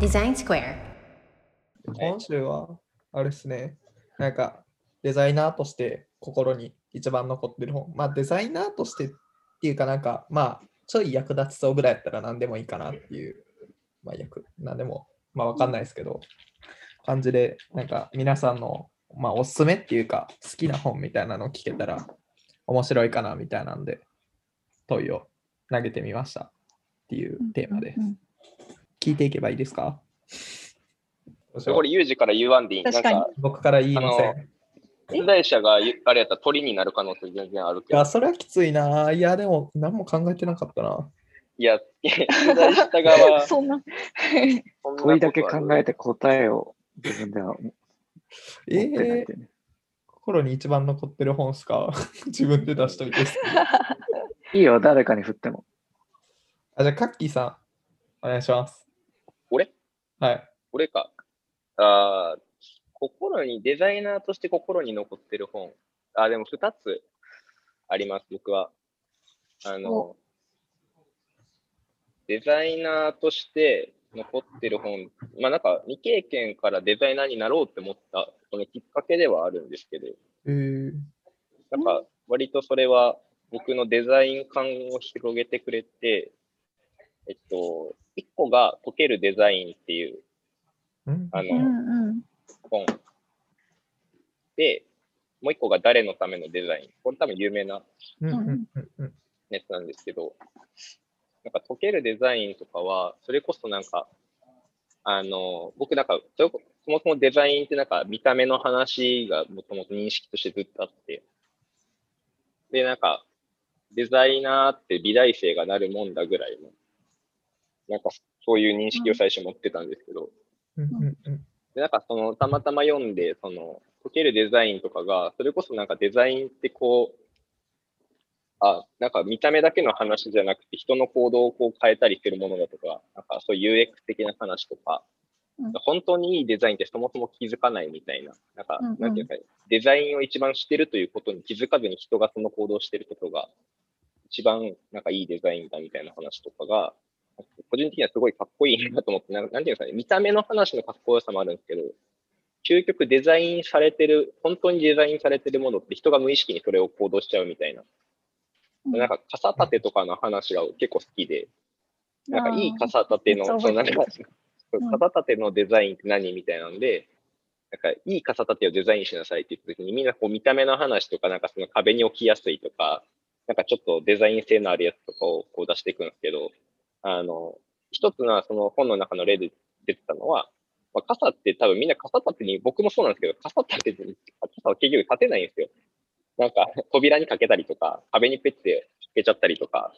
デザインスクエア。今週は、あれですね、なんかデザイナーとして心に一番残ってる本。まあデザイナーとしてっていうかなんか、まあちょい役立ちそうぐらいやったら何でもいいかなっていう、まあ役、何でも、まあわかんないですけど、感じで、なんか皆さんの、まあおすすめっていうか、好きな本みたいなのを聞けたら面白いかなみたいなんで、問いを投げてみましたっていうテーマです。聞いていけばいいですか？これ、ユージから言わんでいいなん確かにか、僕から言いません。出題者がゆあれやったら鳥になる可能性全然あるけどいや、。それはきついな。いや、でも何も考えてなかったな。いや、出題した側は、そんな。そんな問いだけ考えて答えを自分では持えってないーってね。心に一番残ってる本っすか？自分で出しといて。いいよ、誰かに振っても。あ、じゃあ、カッキーさん、お願いします。俺？はい。俺か。あー心に、デザイナーとして心に残ってる本。あ、でも2つあります、僕は。あの、デザイナーとして残ってる本、まあなんか未経験からデザイナーになろうって思った、そのきっかけではあるんですけど、えー、なんか割とそれは僕のデザイン感を広げてくれて、えっと、一個が解けるデザインっていううんあの、うんうん。本で、もう一個が誰のためのデザイン。これ多分有名なうんうんうんうんやつなんですけど、なんか解けるデザインとかは、それこそなんか、あの、僕なんか、それこそもそもデザインってなんか見た目の話がもともと認識としてずっとあって、で、なんか、デザイナーって美大生がなるもんだぐらいの、なんかそういう認識を最初持ってたんですけど、うん。うん。うん。で、なんかその、たまたま読んで、その、解けるデザインとかが、それこそなんかデザインってこう、あ、なんか見た目だけの話じゃなくて、人の行動をこう変えたりするものだとか、なんかそういう UX 的な話とか、うん。本当にいいデザインってそもそも気づかないみたいな、なんか、うんうん。なんていうか、デザインを一番してるということに気づかずに人がその行動をしてることが、一番なんかいいデザインだみたいな話とかが、個人的にはすごいかっこいいなと思って、なんか なんていうんですかね、見た目の話のかっこよさもあるんですけど、究極デザインされてる、本当にデザインされてるものって人が無意識にそれを行動しちゃうみたいな。なんか傘立てとかの話が結構好きで、なんかいい傘立ての、そのなんか傘立てのデザインって何みたいなんで、なんかいい傘立てをデザインしなさいって言った時にみんなこう見た目の話とか、なんかその壁に置きやすいとか、なんかちょっとデザイン性のあるやつとかをこう出していくんですけど、あの、一つのその本の中の例で出てたのは、まあ、傘って多分みんな傘立てに、僕もそうなんですけど、傘立てに、傘は結局立てないんですよ。なんか扉にかけたりとか、壁にペッてかけちゃったりとか、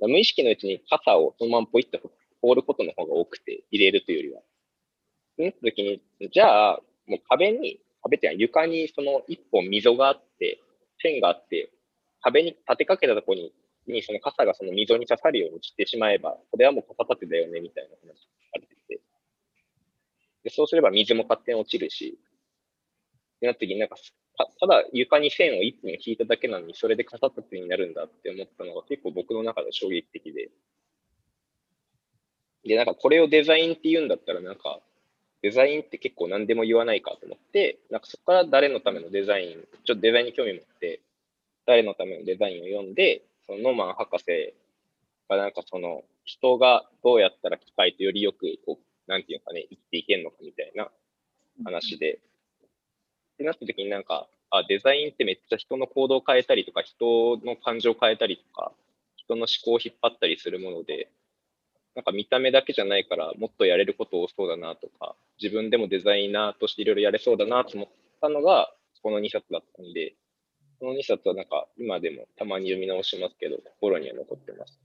無意識のうちに傘をそのままポイッと放ることの方が多くて、入れるというよりは。その時に、じゃあ、もう壁に、壁っていうのは床にその一本溝があって、線があって、壁に立てかけたとこに、にその傘がその溝に刺さるようにしてしまえば、これはもう傘立てだよね、みたいな話があってて。で、そうすれば水も勝手に落ちるし、ってなった時になんか、たただ床に線を一本引いただけなのに、それで傘立てになるんだって思ったのが結構僕の中で衝撃的で。で、なんかこれをデザインって言うんだったら、なんか、デザインって結構何でも言わないかと思って、なんかそこから誰のためのデザイン、ちょっとデザインに興味持って、誰のためのデザインを読んで、そのノーマン博士がなんかその人がどうやったら機械とよりよく、こう、なんていうのかね、生きていけるのかみたいな話で、ってなった時になんか、あ、デザインってめっちゃ人の行動を変えたりとか、人の感情を変えたりとか、人の思考を引っ張ったりするもので、なんか見た目だけじゃないから、もっとやれること多そうだなとか、自分でもデザイナーとしていろいろやれそうだなと思ったのが、この2冊だったんで、この2冊はなんか今でもたまに読み直しますけど、心には残ってます。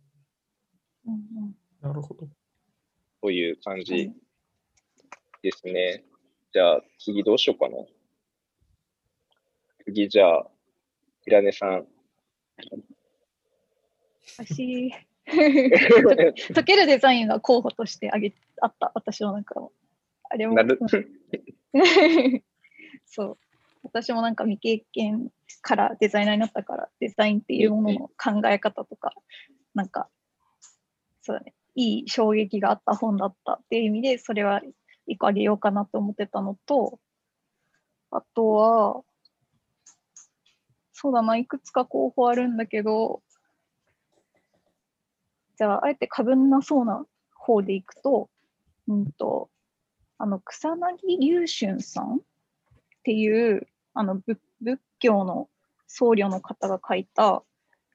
うんうんなるほど。という感じですね。じゃあ次どうしようかな。次じゃあ、平根さん。私、解けるデザインが候補としてあげあった、私の中も。あれも。そう。私もなんか未経験からデザイナーになったから、デザインっていうものの考え方とか、なんか、そうだね。いい衝撃があった本だったっていう意味で、それは一個あげようかなと思ってたのと、あとは、そうだな、いくつか候補あるんだけど、じゃあ、あえてかぶんなそうな方でいくと、うんと、あの、草薙龍春さんっていう、あの、仏仏教の僧侶の方が書いた、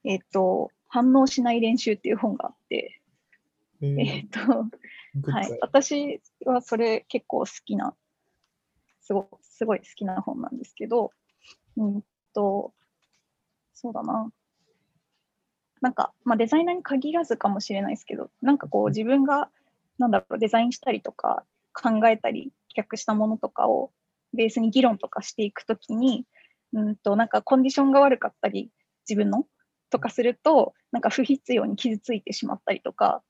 えっ、と、反応しない練習っていう本があって、ええーっ、と、はい、私はそれ結構好きな、すごすごい好きな本なんですけど、うんと、そうだな。なんか、まあ、デザイナーに限らずかもしれないですけど、なんかこう自分が、なんだろう、デザインしたりとか、考えたり、企画したものとかをベースに議論とかしていくときに、うんと、なんかコンディションが悪かったり、自分のとかすると、なんか不必要に傷ついてしまったりとか、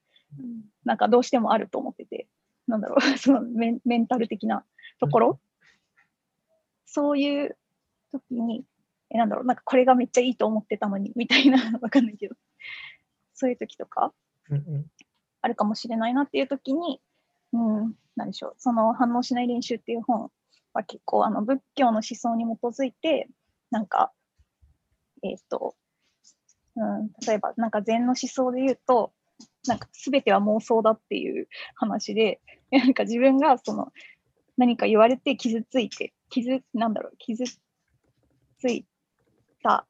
なんかどうしてもあると思ってて、なんだろう、そのメンメンタル的なところ、そういう時に、えなんだろう、なんかこれがめっちゃいいと思ってたのに、みたいな、わかんないけど、そういう時とかうんうん。あるかもしれないなっていう時に、うん、なんでしょう、その反応しない練習っていう本は結構あの仏教の思想に基づいて、なんか、えっ、と、うん、例えばなんか禅の思想で言うと、なんか全ては妄想だっていう 話で、なんか自分がその何か言われて傷ついて、傷、なんだろう、傷ついた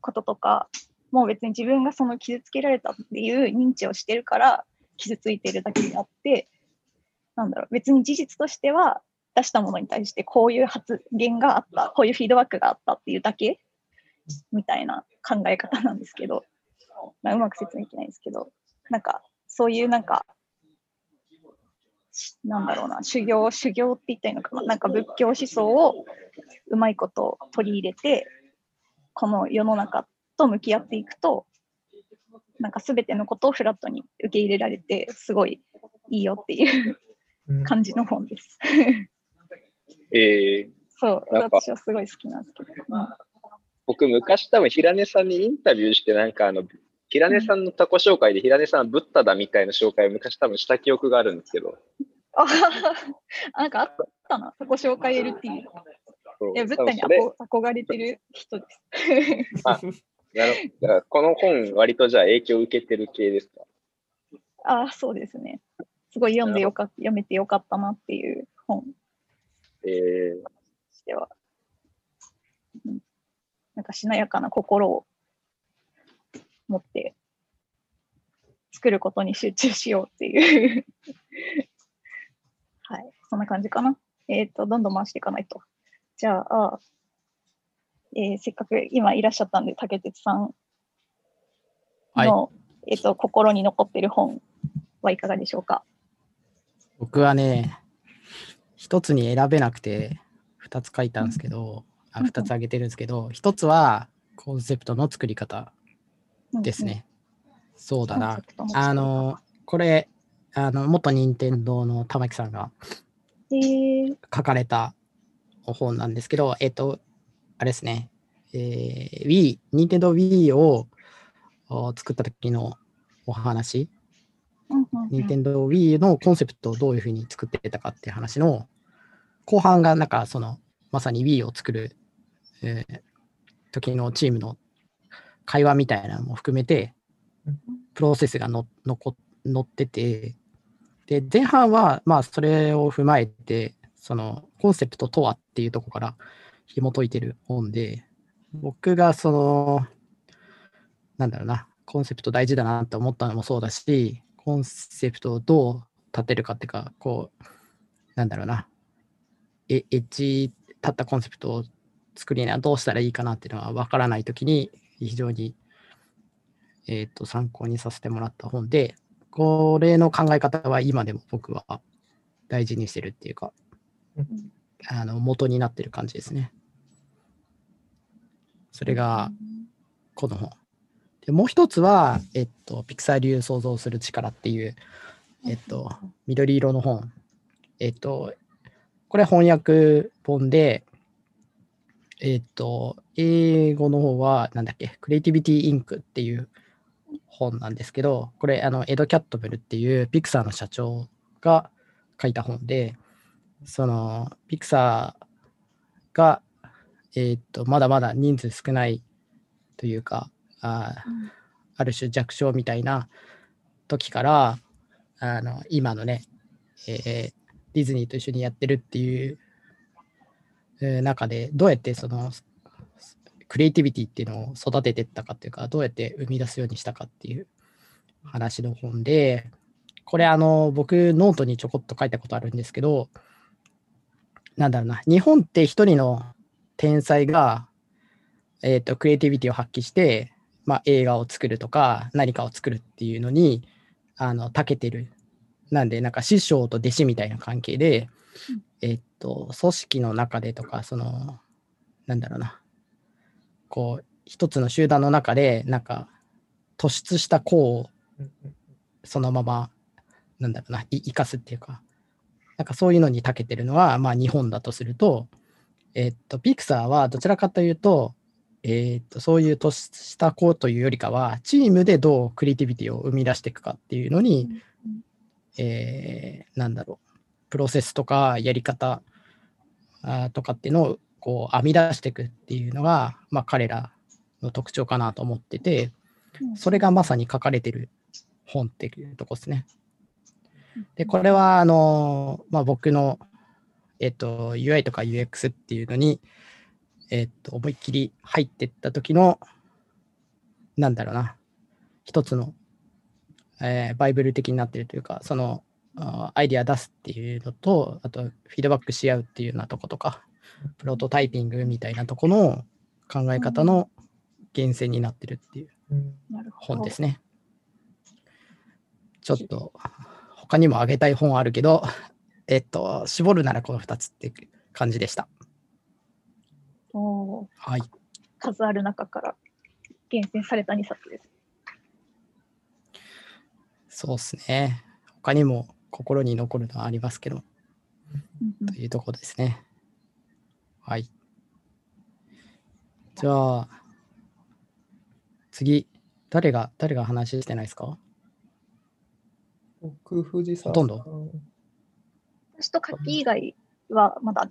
こととか、もう別に自分がその傷つけられたっていう認知をしてるから傷ついてるだけであって、なんだろう、別に事実としては出したものに対してこういう発言があった、こういうフィードバックがあったっていうだけみたいな考え方なんですけど、まあ、うまく説明できないんですけど、なんかそういうなんか、しなんだろうな、修行、修行って言ったらいいのかな、なんか仏教思想をうまいこと取り入れて、この世の中と向き合っていくと、なんか全てのことをフラットに受け入れられて、すごいいいよっていううん感じの本です。えー、そう、私はすごい好きなんですけど。うん僕、昔多分、平根さんにインタビューして、なんかあの、平根さんのタコ紹介で、平根さんはブッダだみたいな紹介を昔多分した記憶があるんですけど、あなんかあったな、自己紹介 LT。いや、ブッダに憧憧れてる人です。なるこの本、割とじゃあ影響を受けてる系ですか？あそうですね。すごい読んでよかった、読めてよかったなっていう本えー、としては。うんなんかしなやかな心を持って作ることに集中しようっていう。はい、そんな感じかな。えっ、と、どんどん回していかないと。じゃあ、えーせっかく今いらっしゃったんで、竹鉄さんの、えっ、と、心に残ってる本はいかがでしょうか？僕はね、一つに選べなくて、二つ書いたんですけど、あうん。二つ挙げてるんですけど、一つはコンセプトの作り方ですね。そうだな。あの、これ、あの、元任天堂の玉木さんが書かれた本なんですけど、えっと、あれですね、えー、Wii、任天堂 Wii をお作った時のお話、任天堂 Wii のコンセプトをどういうふうに作ってたかっていう話の後半がなんかそのまさに Wii を作る、えー時のチームの会話みたいなのも含めてプロセスがの残載っててで前半はまあそれを踏まえてそのコンセプトとはっていうとこから紐解いてる本で僕がそのなんだろうなコンセプト大事だなって思ったのもそうだしコンセプトをどう立てるかっていうかこうなんだろうなエッジ立ったコンセプトを作りにはどうしたらいいかなっていうのは分からないときに非常に、えー、と参考にさせてもらった本でこれの考え方は今でも僕は大事にしてるっていうかあの元になってる感じですね。それがこの本。でもう一つは、えっと、ピクサー流想像する力っていう、えっと、緑色の本。えっと、これ翻訳本で、えっと、英語の方は、なんだっけ、クリエイティビティインクっていう本なんですけど、これ、あのエド・キャットブルっていうピクサーの社長が書いた本で、そのピクサーが、えーっとまだまだ人数少ないというか、あある種弱小みたいな時から、あの今のね、えーディズニーと一緒にやってるっていう中で、どうやってそのクリエイティビティっていうのを育ててったかっていうか、どうやって生み出すようにしたかっていう話の本で、これあの僕ノートにちょこっと書いたことあるんですけど、なんだろうな、日本って一人の天才が、えー、とクリエイティビティを発揮して、まあ、映画を作るとか何かを作るっていうのにあの長けてる。なんで、なんか師匠と弟子みたいな関係で、えっと、組織の中でとか、その、なんだろうな、こう、一つの集団の中で、なんか、突出した功をそのまま、なんだろうな、い生かすっていうか、なんかそういうのに長けてるのは、まあ日本だとすると、えっと、ピクサーはどちらかというと、えっと、そういう突出した功というよりかは、チームでどうクリエイティビティを生み出していくかっていうのに、えーなんだろう、プロセスとかやり方あーとかっていうのをこう編み出していくっていうのが、まあ、彼らの特徴かなと思ってて、それがまさに書かれてる本っていうとこですね。で、これは、あの、まあ、僕の、えっと、UI とか UX っていうのに、えっと、思いっきり入ってった時の、なんだろうな、一つの、えーバイブル的になってるというか、その、あアイディア出すっていうのと、あと、フィードバックし合うっていうようなとことか、プロトタイピングみたいなとこの考え方の源泉になってるっていう。本ですね。ちょっと、他にもあげたい本あるけど、えっと、絞るならこの2つって感じでした。おーはい。数ある中から厳選された2冊です。そうですね。他にも心に残るのはありますけど、というところですね。はい。じゃあ、次、誰が、誰が話してないですか？僕、藤沢ほとんど？さん私と柿以外はまだ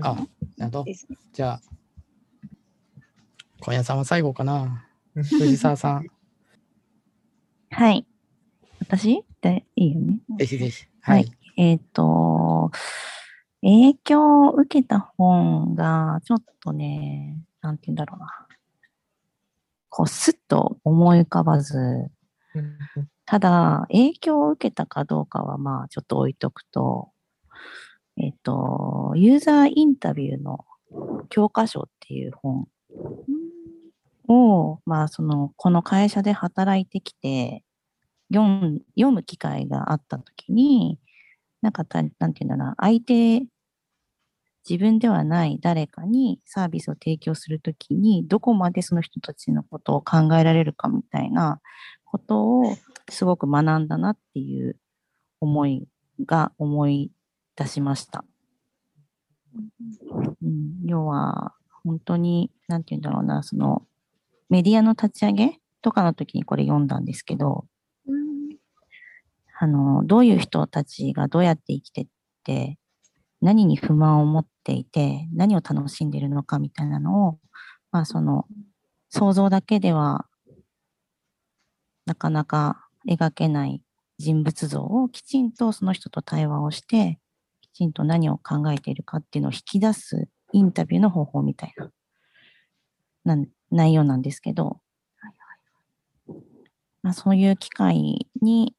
あ、なるほど。ですね。じゃあ、小屋さんは最後かな。藤沢さん、はい。私？でいいよね。ぜひぜひ。ははいい。えっ、と、影響を受けた本が、ちょっとね、なんて言うんだろうな。こう、すっと思い浮かばず、うんただ、影響を受けたかどうかは、まあ、ちょっと置いとくと、えっ、と、ユーザーインタビューの教科書っていう本を、まあ、その、この会社で働いてきて、読ん読む機会があったときに、なんかた、なんていうんだろうな、相手、自分ではない誰かにサービスを提供するときに、どこまでその人たちのことを考えられるかみたいなことをすごく学んだなっていう思いが思い出しました。うん、要は、本当に、なんていうんだろうな、その、メディアの立ち上げとかの時にこれ読んだんですけど、うんあの、どういう人たちがどうやって生きてって、何に不満を持っていて、何を楽しんでるのかみたいなのを、まあその、想像だけでは、なかなか描けない人物像をきちんとその人と対話をして、きちんと何を考えているかっていうのを引き出すインタビューの方法みたいな、なん内容なんですけど、まあ、そういう機会に、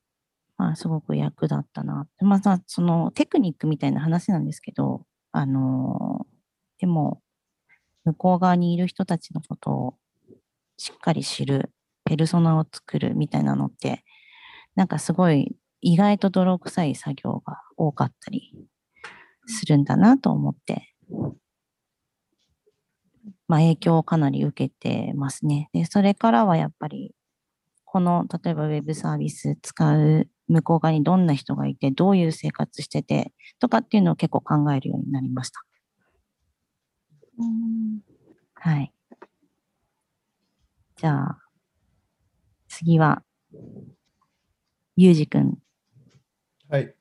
まあ、すごく役立ったな。まあ、そのテクニックみたいな話なんですけど、あのーでも、向こう側にいる人たちのことをしっかり知る、ペルソナを作るみたいなのって、なんかすごい意外と泥臭い作業が多かったりするんだなと思って、まあ影響をかなり受けてますね。で、それからはやっぱり、この、例えばウェブサービス使う向こう側にどんな人がいて、どういう生活してて、とかっていうのを結構考えるようになりました。うんはい。じゃあ、次は、ゆうじくん。はい。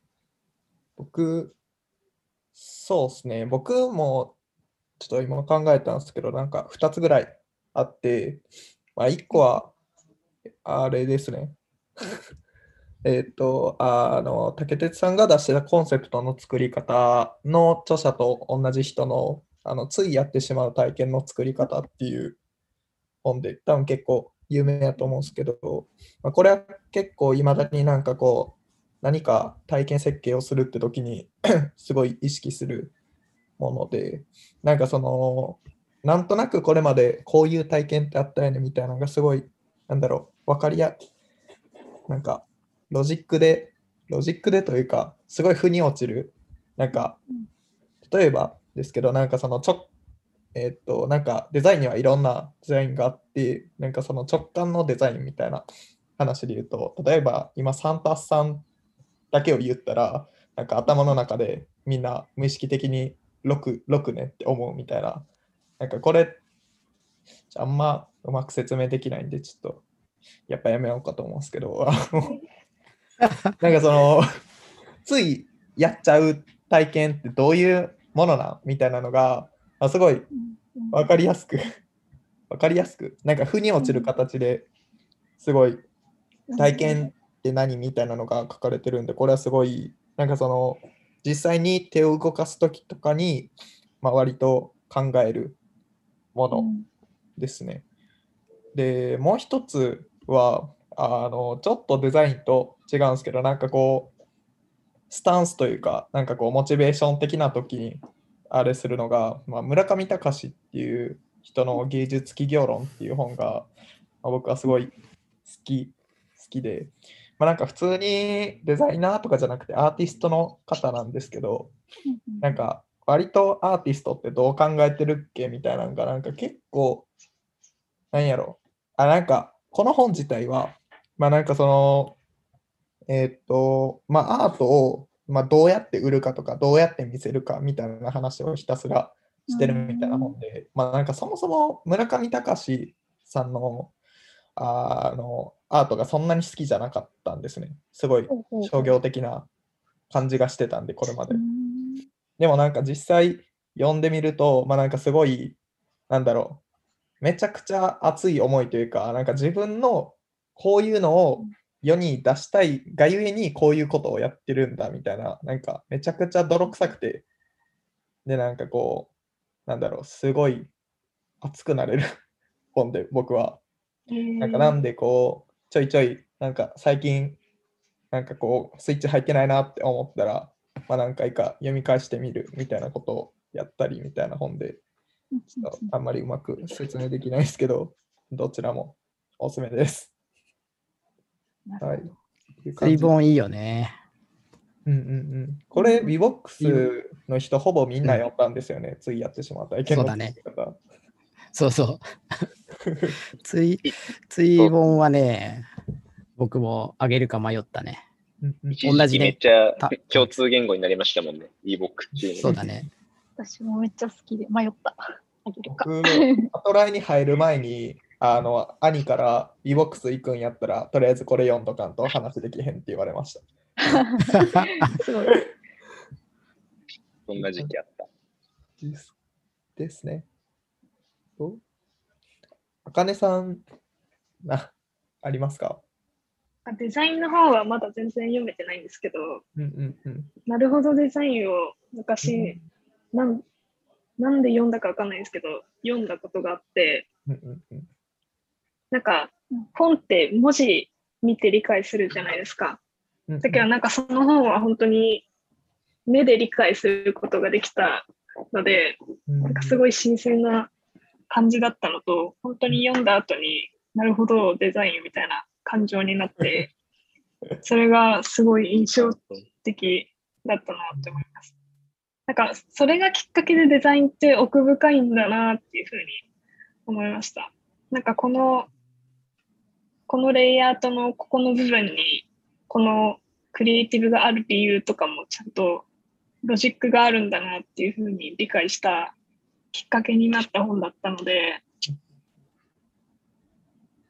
僕、そうですね。僕も、ちょっと今考えたんですけど、なんか2つぐらいあって、まあ、1個は、あれですね。えっと、あの、竹鉄さんが出してたコンセプトの作り方の著者と同じ人の、あの、ついやってしまう体験の作り方っていう本で、多分結構有名やと思うんですけど、まあ、これは結構いまだになんかこう、何か体験設計をするって時に すごい意識するもので、なんかその、なんとなくこれまでこういう体験ってあったよねみたいなのがすごい、なんだろう、分かりや、なんかロジックで、ロジックでというか、すごい腑に落ちる、なんか、例えばですけど、なんかそのちょ、えーっと、なんかデザインにはいろんなデザインがあって、なんかその直感のデザインみたいな話で言うと、例えば今3たす3だけを言ったら、なんか頭の中でみんな無意識的に6、6ねって思うみたいな。なんかこれ、あんまうまく説明できないんで、ちょっとやっぱやめようかと思うんですけど、なんかその、ついやっちゃう体験ってどういうものなんみたいなのが、あすごいわかりやすく、わかりやすく、なんか腑に落ちる形ですごい体験って何みたいなのが書かれてるんで、これはすごい、なんかその、実際に手を動かすときとかに、まあ、割と考えるものですね。で、もう一つは、あの、ちょっとデザインと違うんですけど、なんかこう、スタンスというか、なんかこう、モチベーション的な時に、あれするのが、まあ、村上隆っていう人の芸術企業論っていう本が、まあ、僕はすごい好き、好きで、まあ、なんか普通にデザイナーとかじゃなくてアーティストの方なんですけど、なんか割とアーティストってどう考えてるっけみたいなのがなんか結構なんやろ。あなんかこの本自体はまあなんかそのえーっとまあアートをまあどうやって売るかとかどうやって見せるかみたいな話をひたすらしてるみたいな本でまあなんかそもそも村上隆さんのあのアートがそんなに好きじゃなかったんですね。すごい商業的な感じがしてたんでこれまで。でもなんか実際読んでみると、まあなんかすごい、なんだろう、めちゃくちゃ熱い思いというか、なんか自分のこういうのを世に出したいがゆえにこういうことをやってるんだみたいな、なんかめちゃくちゃ泥臭くて、で、なんかこう、なんだろう、すごい熱くなれる本で僕は。なんかなんでこう、ちょいちょい、なんか最近、なんかこう、スイッチ入ってないなって思ったら、まあ、何回か読み返してみるみたいなことをやったりみたいな本で、ちょっとあんまりうまく説明できないですけど、どちらもおすすめです。はい。水本いいよね。うんうんうん。これ、VBOX の人ほぼみんな読んだんですよね。ついやってしまった意見のそうだねそうそう。つい、つい本はね、僕もあげるか迷ったね。うんうん一時期めっ同じねちゃた共通言語になりましたもんね。ebook っていうのそうだね。私もめっちゃ好きで迷った。あげるか。僕、アトライに入る前に、あの、兄から VBOX 行くんやったら、とりあえずこれ読んどかんと話できへんって言われました。すごい。そんな時期あった。ですですね。と？あかねさん、な、ありますか？あデザインの方はまだ全然読めてないんですけど、うんうんうん。なるほどデザインを昔、なんなんで読んだかわかんないですけど、読んだことがあって、うんうんうん。なんか本って文字見て理解するじゃないですか。うんうん。だけどなんかその本は本当に目で理解することができたので、なんかすごい新鮮な感じだったのと、本当に読んだ後になるほどデザインみたいな感情になって、それがすごい印象的だったなって思います。なんかそれがきっかけでデザインって奥深いんだなっていうふうに思いました。なんかこのこのレイアウトのここの部分にこのクリエイティブがある理由とかもちゃんとロジックがあるんだなっていうふうに理解したきっかけになった本だったので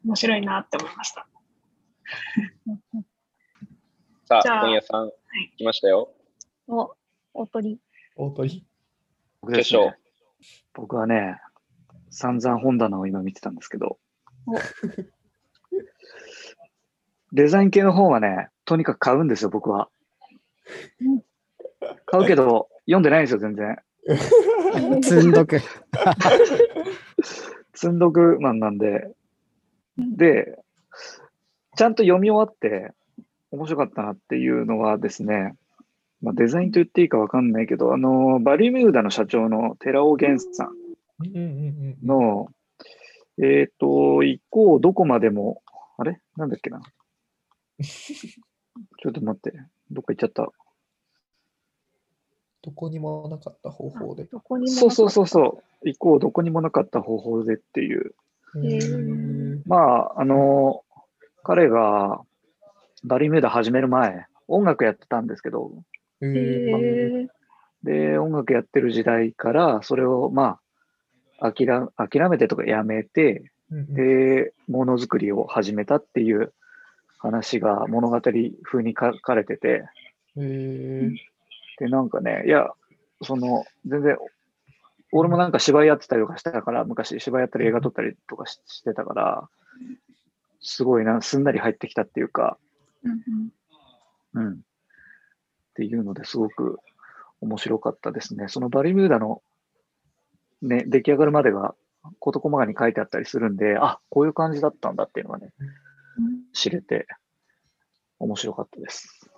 面白いなって思いました。さあ、じゃあ今夜さん、来ましたよ。お、おとり。大鳥？僕ですね。僕はね、散々本棚を今見てたんですけどお、デザイン系の本はね、とにかく買うんですよ、僕はうん。買うけど、読んでないんですよ、全然。積んどく。積んどくマンなんで、で、ちゃんと読み終わって、面白かったなっていうのはですね、まあ、デザインと言っていいかわかんないけど、あの、バリミューダの社長の寺尾源さんうんうんうんうん。の、えっ、と、行こう、どこまでも、あれ？なんだっけな？ちょっと待って、どっか行っちゃった。どこにもなかった方法で。どこにも。そうそうそうそう、行こう、どこにもなかった方法でっていう。まあ、あの、彼がバリミューダ始める前、音楽やってたんですけど。で、音楽やってる時代から、それを、まあ、諦諦めてとかやめて、うんうんで、ものづくりを始めたっていう話が物語風に書かれてて、へーで、なんかね、いや、その、全然、俺もなんか芝居やってたりとかしたから、昔芝居やったり映画撮ったりとかししてたから、すごいな、すんなり入ってきたっていうか、うんうんうん。っていうのですごく面白かったですね。そのバリミューダのね、出来上がるまでが事細かに書いてあったりするんで、あ、こういう感じだったんだっていうのがね、うん知れて面白かったです。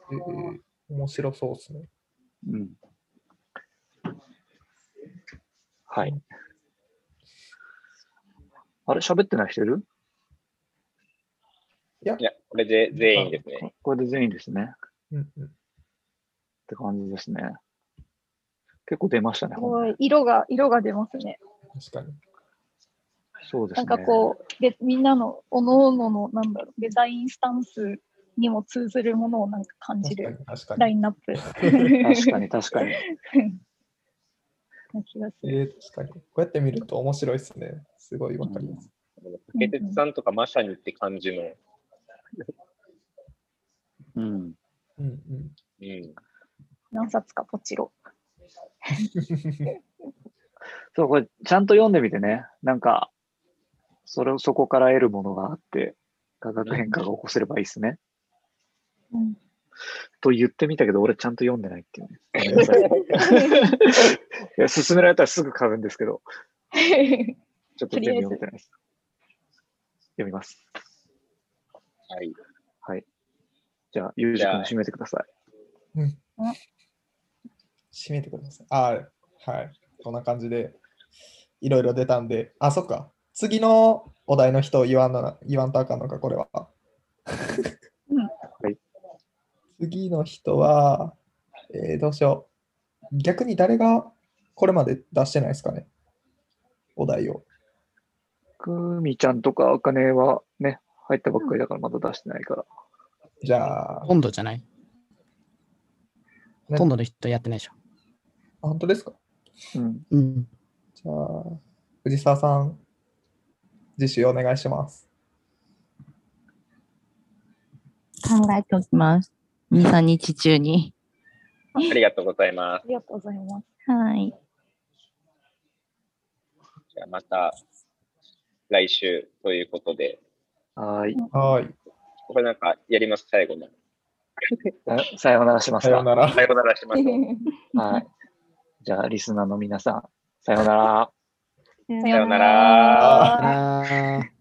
面白そうですね。うん。はい。あれ喋ってない人いる？いや、これで全員ですね。ここれで全員ですね。うんうんって感じですね。結構出ましたね、す本ごい色が、色が出ますね。確かに。そうですね。なんかこう、でみんなの、おのおのの、なんだろう、デザインスタンスにも通ずるものをなんか感じる確かに。確かに。ラインナップ確かに確かに。な気がすえる。ー、確かに。こうやって見ると面白いですね。すごいわかります。竹鉄さんとかまさにって感じの、うん。うんうん。うん。何冊かポチろ。そう、これ、ちゃんと読んでみてね。なんか、それをそこから得るものがあって、化学変化が起こせればいいですね。うんと言ってみたけど、俺ちゃんと読んでないっていうね。勧められたらすぐ買うんですけど、ちょっと全部読めてないです。読みます。はい。はい。じゃあ、ゆうじくん締めてください。締めてください。あーはい。こんな感じで、いろいろ出たんで、あ、そっか。次のお題の人言わんな言わんとあかんのか、これは。次の人は、えーどうしよう。逆に誰がこれまで出してないですかね。お題を。くみちゃんとかあかねはね、入ったばっかりだからまだ出してないから。じゃあ、ほとんどじゃない？ほとんどの人やってないでしょ。あ本当ですか？うん。うん。じゃあ、藤沢さん、自習お願いします。考えておきます。2、3日中に。ありがとうございまありがとうございます。はい。す。じゃあまた来週ということで、はーい。はい。これなんかやります、最後の。ささようならしますか？さようなら。さようならしましょう。はい。じゃあ、リスナーの皆さん、さようなら。ささようなら。